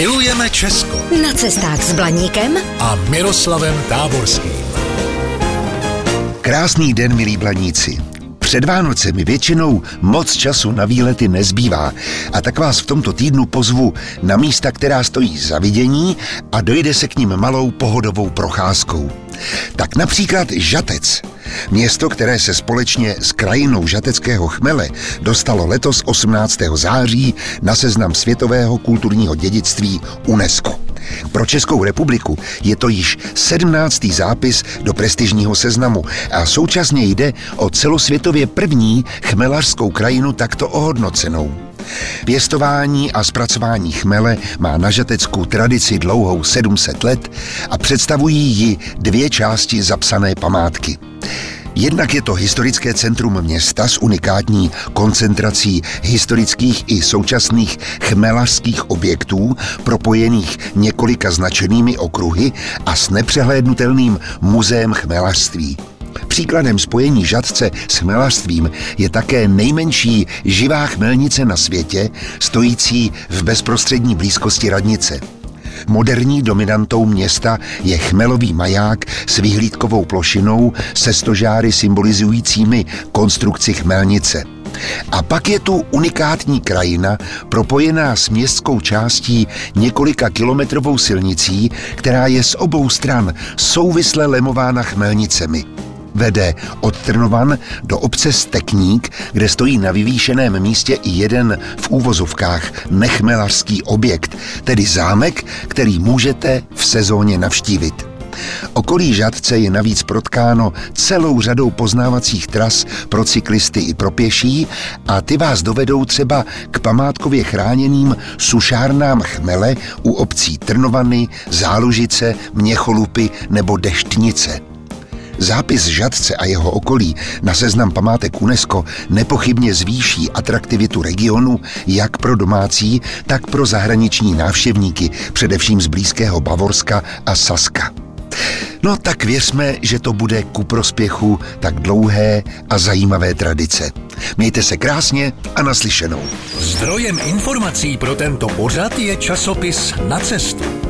Milujeme Česko Na cestách s Blaníkem a Miroslavem Táborským. Krásný den, milí blaníci. Před Vánocemi většinou moc času na výlety nezbývá a tak vás v tomto týdnu pozvu na místa, která stojí za vidění a dojde se k ním malou pohodovou procházkou. Tak například Žatec, město, které se společně s krajinou žateckého chmele dostalo letos 18. září na seznam světového kulturního dědictví UNESCO. Pro Českou republiku je to již 17. zápis do prestižního seznamu a současně jde o celosvětově první chmelařskou krajinu takto ohodnocenou. Pěstování a zpracování chmele má na Žatecku tradici dlouhou 700 let a představují ji dvě části zapsané památky. Jednak je to historické centrum města s unikátní koncentrací historických i současných chmelařských objektů, propojených několika značenými okruhy a s nepřehlédnutelným muzeem chmelařství. Příkladem spojení žadce s chmelařstvím je také nejmenší živá chmelnice na světě, stojící v bezprostřední blízkosti radnice. Moderní dominantou města je chmelový maják s vyhlídkovou plošinou se stožáry symbolizujícími konstrukci chmelnice. A pak je tu unikátní krajina, propojená s městskou částí několika kilometrovou silnicí, která je z obou stran souvisle lemována chmelnicemi. Vede od Trnovan do obce Stekník, kde stojí na vyvýšeném místě i jeden v úvozovkách nechmelařský objekt, tedy zámek, který můžete v sezóně navštívit. Okolí Žadce je navíc protkáno celou řadou poznávacích tras pro cyklisty i pro pěší a ty vás dovedou třeba k památkově chráněným sušárnám chmele u obcí Trnovany, Zálužice, Měcholupy nebo Deštnice. Zápis Žadce a jeho okolí na seznam památek UNESCO nepochybně zvýší atraktivitu regionu jak pro domácí, tak pro zahraniční návštěvníky, především z blízkého Bavorska a Saska. No tak věřme, že to bude ku prospěchu tak dlouhé a zajímavé tradice. Mějte se krásně a naslyšenou. Zdrojem informací pro tento pořad je časopis Na cestu.